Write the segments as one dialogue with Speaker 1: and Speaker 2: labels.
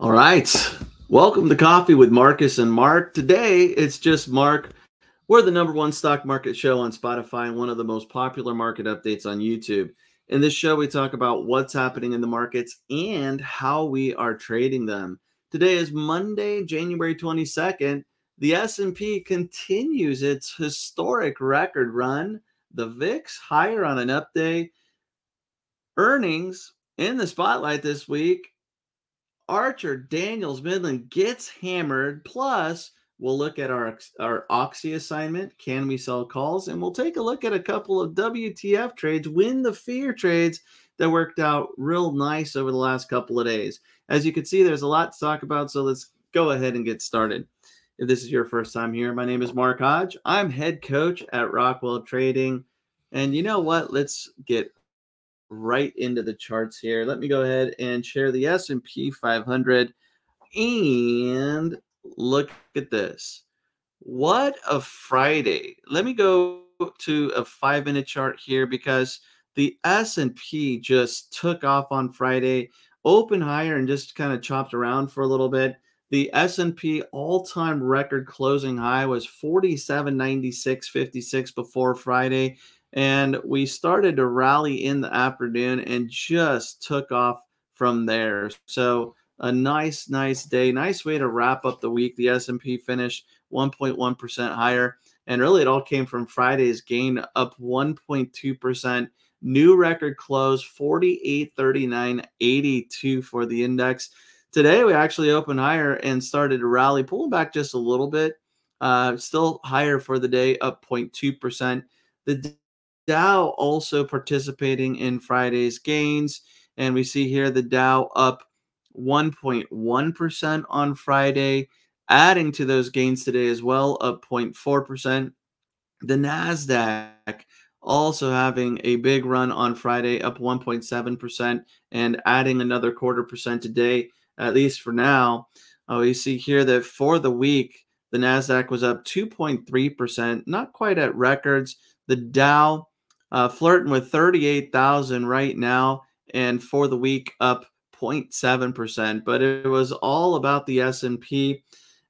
Speaker 1: All right. Welcome to Coffee with Marcus and Mark. Today it's just Mark. We're the number one stock market show on Spotify and one of the most popular market updates on YouTube. In this show, we talk about what's happening in the markets and how we are trading them. Today is Monday, January 22nd. The S&P continues its historic record run. The VIX higher on an update. Earnings in the spotlight this week Archer Daniels Midland gets hammered. Plus, we'll look at our our Oxy assignment. Can we sell calls? And we'll take a look at a couple of WTF trades, win the fear trades that worked out real nice over the last couple of days. As you can see, there's a lot to talk about. So let's go ahead and get started. If this is your first time here, my name is Mark Hodge. I'm head coach at Rockwell Trading. And you know what? Let's get right into the charts here. Let me go ahead and share the S&P 500 and look at this. What a Friday. Let me go to a 5-minute chart here because the S&P just took off on Friday, open higher and just kind of chopped around for a little bit. The S&P all-time record closing high was 4796.56 before Friday and we started to rally in the afternoon and just took off from there. So a nice, nice day, nice way to wrap up the week. The S&P finished 1.1% higher, and really it all came from Friday's gain up 1.2%. New record close 48.39.82 for the index. Today we actually opened higher and started to rally, pulling back just a little bit. Uh, still higher for the day, up 0.2%. The Dow also participating in Friday's gains. And we see here the Dow up 1.1% on Friday, adding to those gains today as well, up 0.4%. The NASDAQ also having a big run on Friday, up 1.7%, and adding another quarter percent today, at least for now. Uh, we see here that for the week, the NASDAQ was up 2.3%, not quite at records. The Dow uh, flirting with 38,000 right now, and for the week up 0.7%. But it was all about the S&P.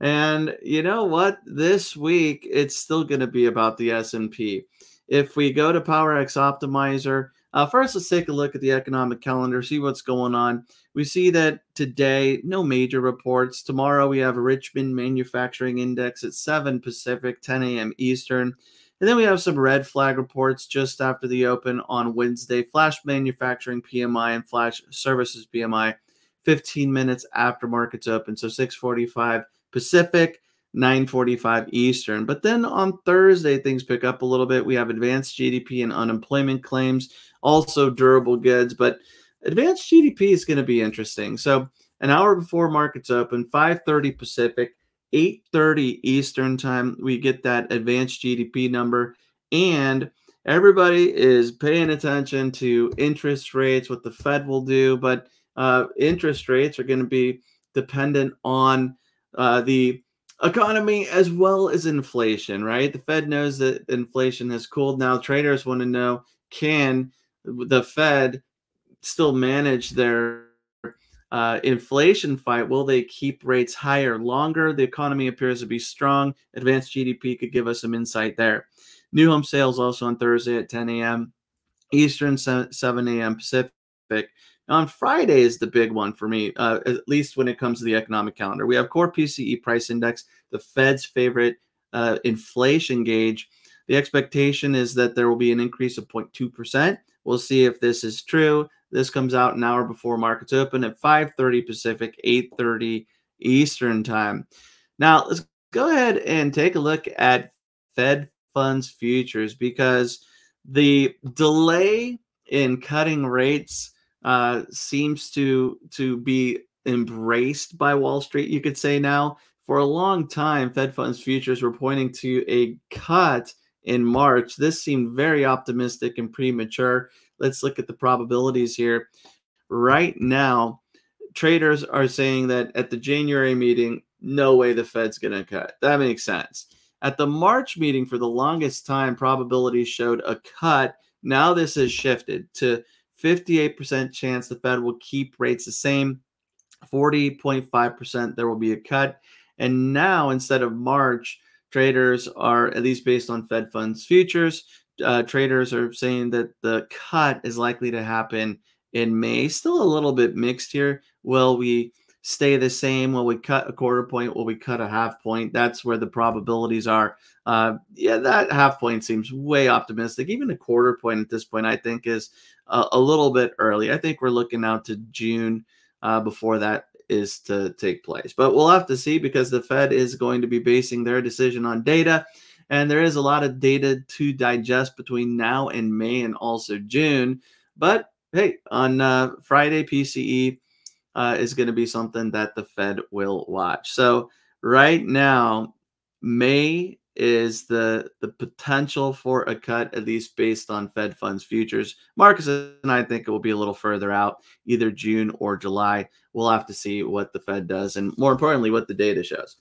Speaker 1: And you know what? This week it's still going to be about the S&P. If we go to PowerX Optimizer, uh, first let's take a look at the economic calendar, see what's going on. We see that today no major reports. Tomorrow we have a Richmond Manufacturing Index at 7 Pacific, 10 a.m. Eastern. And then we have some red flag reports just after the open on Wednesday. Flash manufacturing PMI and flash services PMI 15 minutes after markets open. So 645 Pacific, 945 Eastern. But then on Thursday, things pick up a little bit. We have advanced GDP and unemployment claims, also durable goods. But advanced GDP is going to be interesting. So an hour before markets open, 530 Pacific, 8:30 Eastern time, we get that advanced GDP number and everybody is paying attention to interest rates, what the Fed will do, but uh, interest rates are going to be dependent on uh, the economy as well as inflation, right? The Fed knows that inflation has cooled. Now, traders want to know can the Fed still manage their uh, inflation fight. Will they keep rates higher longer? The economy appears to be strong. Advanced GDP could give us some insight there. New home sales also on Thursday at 10 a.m. Eastern, 7 a.m. Pacific. On Friday is the big one for me, uh, at least when it comes to the economic calendar. We have core PCE price index, the Fed's favorite uh, inflation gauge. The expectation is that there will be an increase of 0.2%. We'll see if this is true. This comes out an hour before markets open at 5:30 Pacific, 8:30 Eastern time. Now, let's go ahead and take a look at Fed funds futures because the delay in cutting rates uh, seems to to be embraced by Wall Street. You could say now for a long time, Fed funds futures were pointing to a cut in March. This seemed very optimistic and premature. Let's look at the probabilities here. Right now, traders are saying that at the January meeting, no way the Fed's going to cut. That makes sense. At the March meeting, for the longest time, probabilities showed a cut. Now this has shifted to 58% chance the Fed will keep rates the same. 40.5% there will be a cut. And now, instead of March, traders are, at least based on Fed funds futures, uh, traders are saying that the cut is likely to happen in May. Still a little bit mixed here. Will we stay the same? Will we cut a quarter point? Will we cut a half point? That's where the probabilities are. Uh, yeah, that half point seems way optimistic. Even a quarter point at this point, I think, is a, a little bit early. I think we're looking out to June uh, before that is to take place. But we'll have to see because the Fed is going to be basing their decision on data. And there is a lot of data to digest between now and May and also June. But hey, on uh, Friday, PCE uh, is going to be something that the Fed will watch. So right now, May is the the potential for a cut, at least based on Fed funds futures. Marcus and I think it will be a little further out, either June or July. We'll have to see what the Fed does, and more importantly, what the data shows.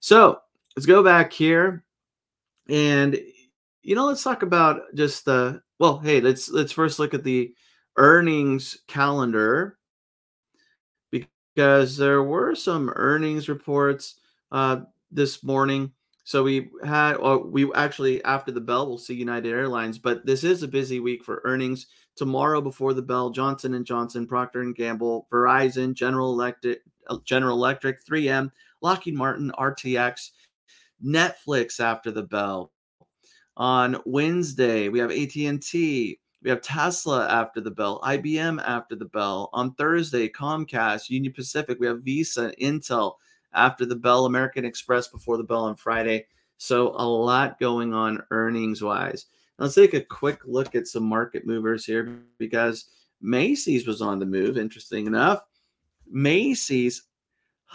Speaker 1: So let's go back here, and you know, let's talk about just the well. Hey, let's let's first look at the earnings calendar because there were some earnings reports uh, this morning. So we had, we actually after the bell, we'll see United Airlines. But this is a busy week for earnings. Tomorrow before the bell, Johnson and Johnson, Procter and Gamble, Verizon, General Electric, General Electric, 3M, Lockheed Martin, RTX, Netflix after the bell. On Wednesday, we have AT&T, we have Tesla after the bell, IBM after the bell. On Thursday, Comcast, Union Pacific. We have Visa, Intel after the bell, American Express before the bell on Friday. So a lot going on earnings wise. Let's take a quick look at some market movers here because Macy's was on the move. Interesting enough. Macy's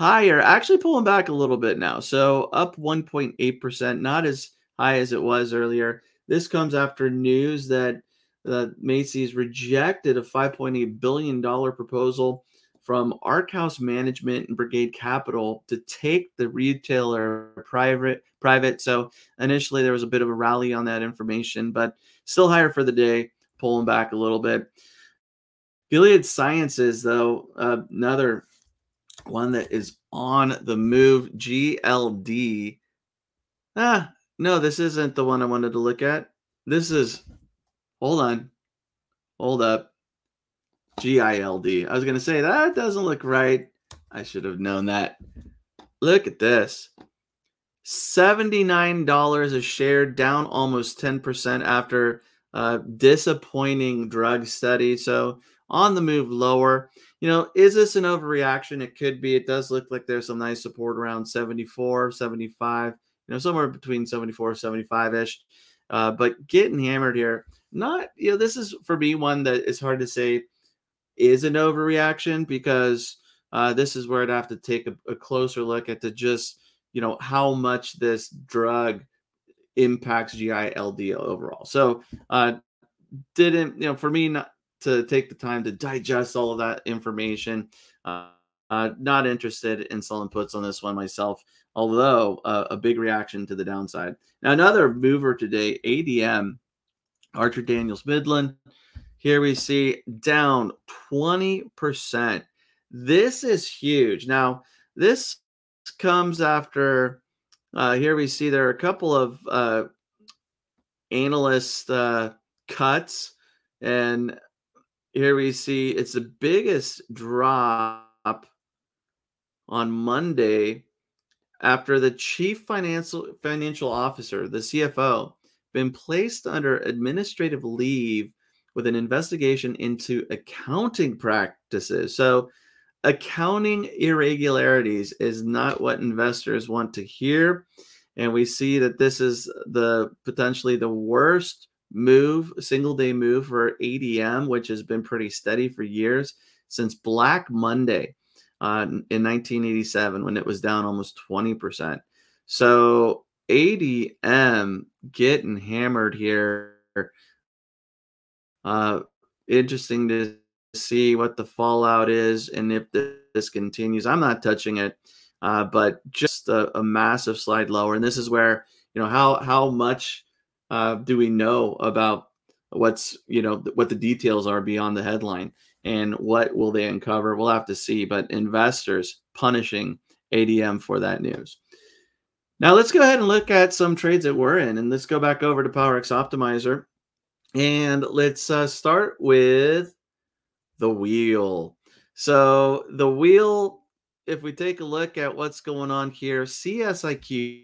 Speaker 1: higher, actually pulling back a little bit now. So up 1.8%, not as high as it was earlier. This comes after news that uh, Macy's rejected a $5.8 billion proposal from Arkhouse Management and Brigade Capital to take the retailer private. Private. So initially there was a bit of a rally on that information, but still higher for the day, pulling back a little bit. Gilead Sciences, though, uh, another one that is on the move. GLD. Ah, no, this isn't the one I wanted to look at. This is Hold on. Hold up. GILD. I was going to say that doesn't look right. I should have known that. Look at this. $79 a share, down almost 10% after a disappointing drug study. So on the move lower. You know, is this an overreaction? It could be. It does look like there's some nice support around 74, 75, you know, somewhere between 74, 75 ish. Uh, but getting hammered here not you know this is for me one that is hard to say is an overreaction because uh, this is where I'd have to take a, a, closer look at the just you know how much this drug impacts GILD overall. So uh, didn't you know for me not to take the time to digest all of that information. Uh, uh, not interested in selling puts on this one myself, although uh, a big reaction to the downside. Now another mover today, ADM Archer Daniels Midland. Here we see down 20%. This is huge. Now, this comes after, uh, here we see there are a couple of uh, analyst uh, cuts. And here we see it's the biggest drop on Monday after the chief financial financial officer, the CFO, been placed under administrative leave with an investigation into accounting practices. So, accounting irregularities is not what investors want to hear. And we see that this is the potentially the worst move, single day move for ADM, which has been pretty steady for years since Black Monday uh, in 1987 when it was down almost 20%. So ADM getting hammered here. Uh, interesting to see what the fallout is and if this continues. I'm not touching it, uh, but just a, a, massive slide lower. And this is where you know how how much uh, do we know about what's you know what the details are beyond the headline. and what will they uncover? We'll have to see. But investors punishing ADM for that news. Now let's go ahead and look at some trades that we're in, and let's go back over to PowerX Optimizer, and let's uh, start with the wheel. So the wheel, if we take a look at what's going on here, CSIQ,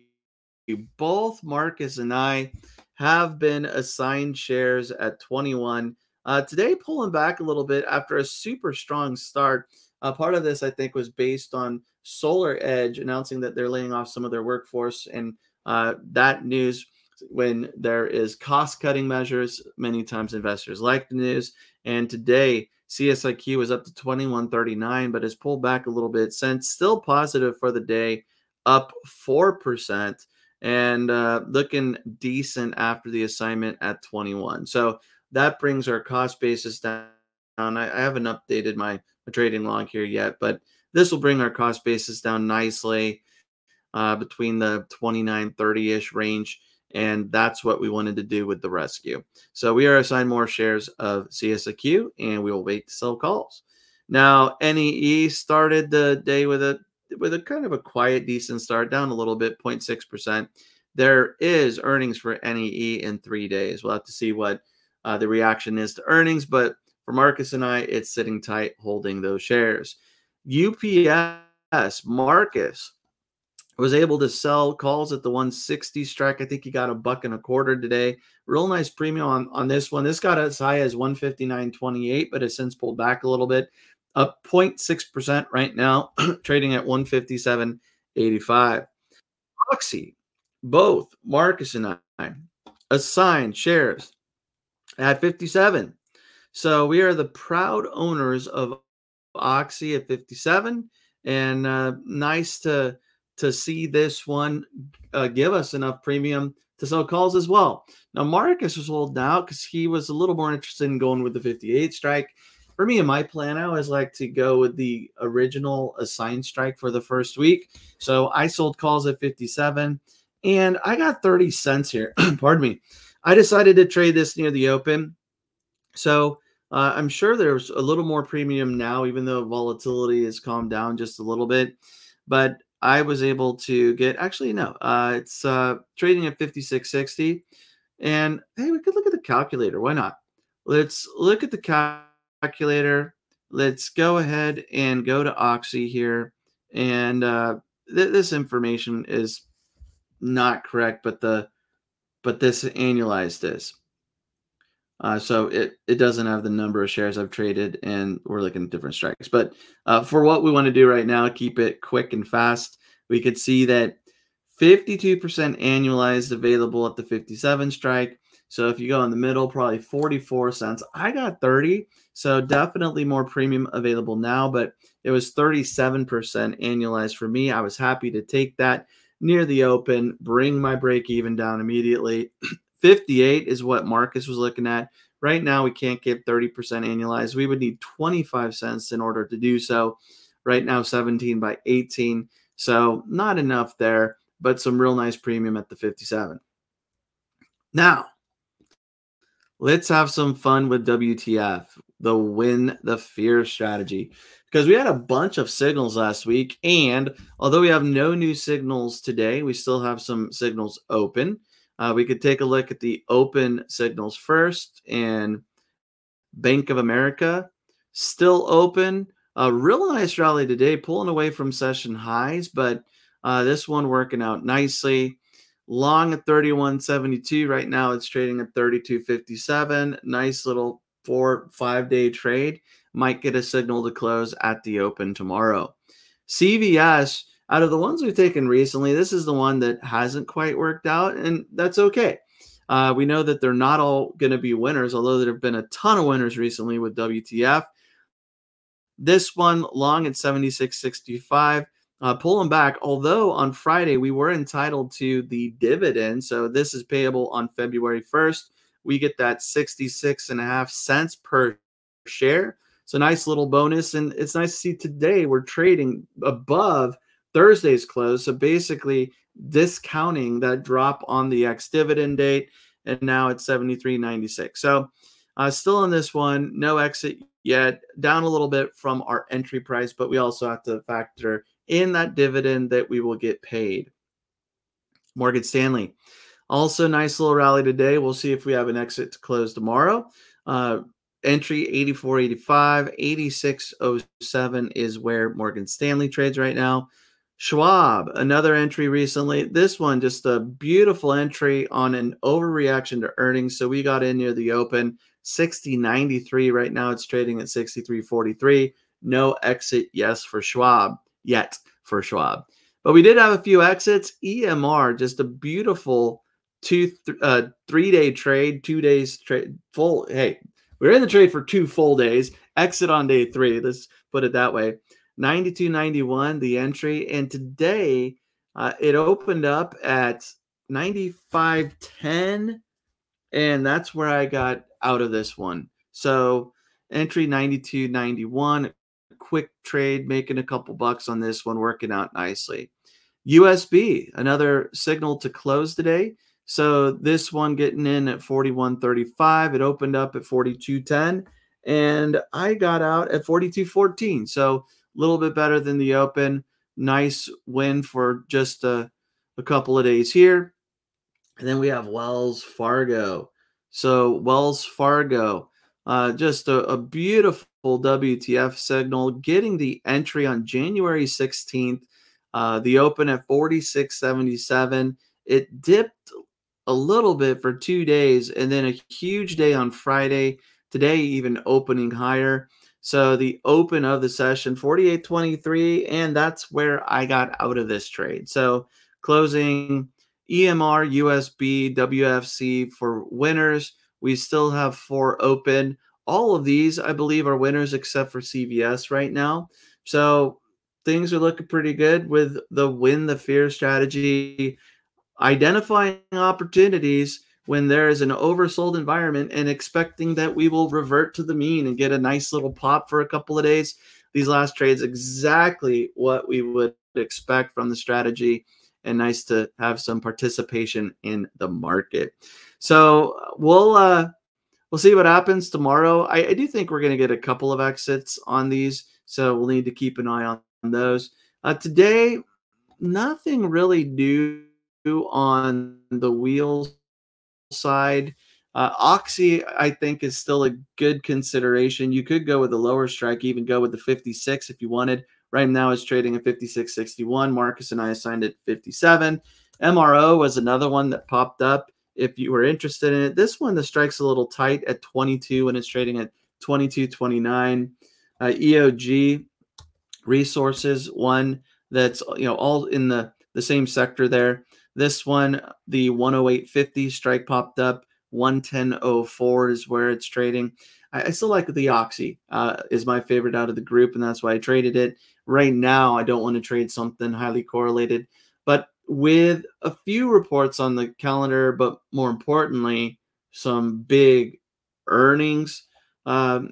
Speaker 1: both Marcus and I have been assigned shares at 21. Uh, today, pulling back a little bit after a super strong start. Uh, part of this, I think, was based on SolarEdge announcing that they're laying off some of their workforce, and uh, that news. When there is cost cutting measures, many times investors like the news. And today, CSIQ was up to 2139, but has pulled back a little bit since still positive for the day, up 4% and uh, looking decent after the assignment at 21. So that brings our cost basis down. I, I haven't updated my, my trading log here yet, but this will bring our cost basis down nicely uh, between the 29 30 ish range. And that's what we wanted to do with the rescue. So we are assigned more shares of CSIQ and we will wait to sell calls. Now, NEE started the day with a with a kind of a quiet, decent start, down a little bit, 0.6%. There is earnings for NEE in three days. We'll have to see what uh, the reaction is to earnings, but for Marcus and I, it's sitting tight, holding those shares. UPS, Marcus was able to sell calls at the 160 strike. I think he got a buck and a quarter today. Real nice premium on, on this one. This got as high as 159.28, but has since pulled back a little bit. Up 0.6% right now, trading at 157.85. Oxy, both Marcus and I assigned shares at 57. So we are the proud owners of Oxy at 57, and uh, nice to to see this one uh, give us enough premium to sell calls as well. Now Marcus was holding out because he was a little more interested in going with the 58 strike. For me, in my plan, I always like to go with the original assigned strike for the first week. So I sold calls at 57, and I got 30 cents here. Pardon me. I decided to trade this near the open. So uh, I'm sure there's a little more premium now, even though volatility has calmed down just a little bit. But I was able to get actually no, uh, it's uh, trading at 56.60. And hey, we could look at the calculator. Why not? Let's look at the calculator. Let's go ahead and go to Oxy here. And uh, th- this information is not correct, but the but this annualized is. Uh, so it, it doesn't have the number of shares I've traded, and we're looking at different strikes. But uh, for what we want to do right now, keep it quick and fast. We could see that 52% annualized available at the 57 strike. So if you go in the middle, probably 44 cents. I got 30, so definitely more premium available now, but it was 37% annualized for me. I was happy to take that near the open, bring my break even down immediately. 58 is what Marcus was looking at. Right now, we can't get 30% annualized. We would need 25 cents in order to do so. Right now, 17 by 18. So, not enough there, but some real nice premium at the 57. Now, let's have some fun with WTF, the win the fear strategy. Because we had a bunch of signals last week. And although we have no new signals today, we still have some signals open. Uh, we could take a look at the open signals first, and Bank of America still open. A real nice rally today, pulling away from session highs, but uh, this one working out nicely. Long at 31.72. Right now it's trading at 32.57. Nice little four, five day trade. Might get a signal to close at the open tomorrow. CVS out of the ones we've taken recently, this is the one that hasn't quite worked out, and that's okay. Uh, we know that they're not all going to be winners, although there have been a ton of winners recently with WTF. This one long at 76.65, uh, pulling back. Although on Friday we were entitled to the dividend, so this is payable on February 1st. We get that 66 and a half cents per share. So nice little bonus, and it's nice to see today we're trading above Thursday's close. So basically discounting that drop on the ex dividend date, and now it's 73.96. So uh, still in this one, no exit yet, down a little bit from our entry price, but we also have to factor in that dividend that we will get paid. Morgan Stanley. Also, nice little rally today. We'll see if we have an exit to close tomorrow. Uh, entry 84.85, 86.07 is where Morgan Stanley trades right now. Schwab, another entry recently. This one, just a beautiful entry on an overreaction to earnings. So we got in near the open 60.93. Right now it's trading at 63.43. No exit, yes, for Schwab yet for Schwab. But we did have a few exits. EMR, just a beautiful two, th- uh, three day trade, two days trade, full. Hey, we are in the trade for two full days. Exit on day three. Let's put it that way. 92.91 the entry, and today uh, it opened up at 95.10, and that's where I got out of this one. So entry 92.91, quick trade, making a couple bucks on this one, working out nicely. USB, another signal to close today. So this one getting in at 41.35. It opened up at 42.10 and I got out at 42.14. So a little bit better than the open. Nice win for just a, a couple of days here. And then we have Wells Fargo. So Wells Fargo, uh, just a, a beautiful WTF signal, getting the entry on January 16th. Uh, the open at 46.77. It dipped a little bit for two days and then a huge day on Friday. Today, even opening higher. So the open of the session, 48.23, and that's where I got out of this trade. So closing EMR, USB, WFC for winners. We still have four open. All of these, I believe, are winners except for CVS right now. So things are looking pretty good with the win the fear strategy identifying opportunities when there is an oversold environment and expecting that we will revert to the mean and get a nice little pop for a couple of days. These last trades exactly what we would expect from the strategy and nice to have some participation in the market. So we'll uh we'll see what happens tomorrow. I, I do think we're going to get a couple of exits on these, so we'll need to keep an eye on those. Uh, today, nothing really new on the wheels side. Uh, Oxy, I think, is still a good consideration. You could go with a lower strike, even go with the 56 if you wanted. Right now, it's trading at 56.61. Marcus and I assigned it 57. MRO was another one that popped up. If you were interested in it, this one the strike's a little tight at 22 and it's trading at 22.29. Uh, EOG resources, one that's you know all in the the same sector there. This one, the 108.50 strike popped up. 110.04 is where it's trading. I, I still like the Oxy. Uh, is my favorite out of the group, and that's why I traded it. Right now, I don't want to trade something highly correlated, but with a few reports on the calendar, but more importantly, some big earnings. Um,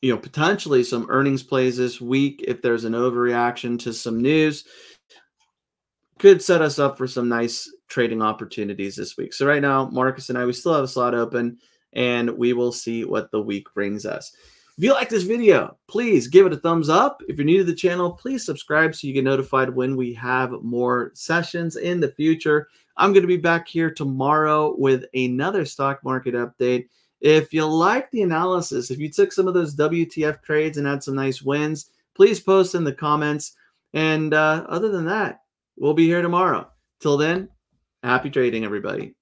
Speaker 1: you know, potentially some earnings plays this week if there's an overreaction to some news could set us up for some nice trading opportunities this week. So right now, Marcus and I, we still have a slot open and we will see what the week brings us. If you like this video, please give it a thumbs up. If you're new to the channel, please subscribe so you get notified when we have more sessions in the future. I'm going to be back here tomorrow with another stock market update. If you like the analysis, if you took some of those WTF trades and had some nice wins, please post in the comments. And uh, other than that, We'll be here tomorrow. Till then, happy trading, everybody.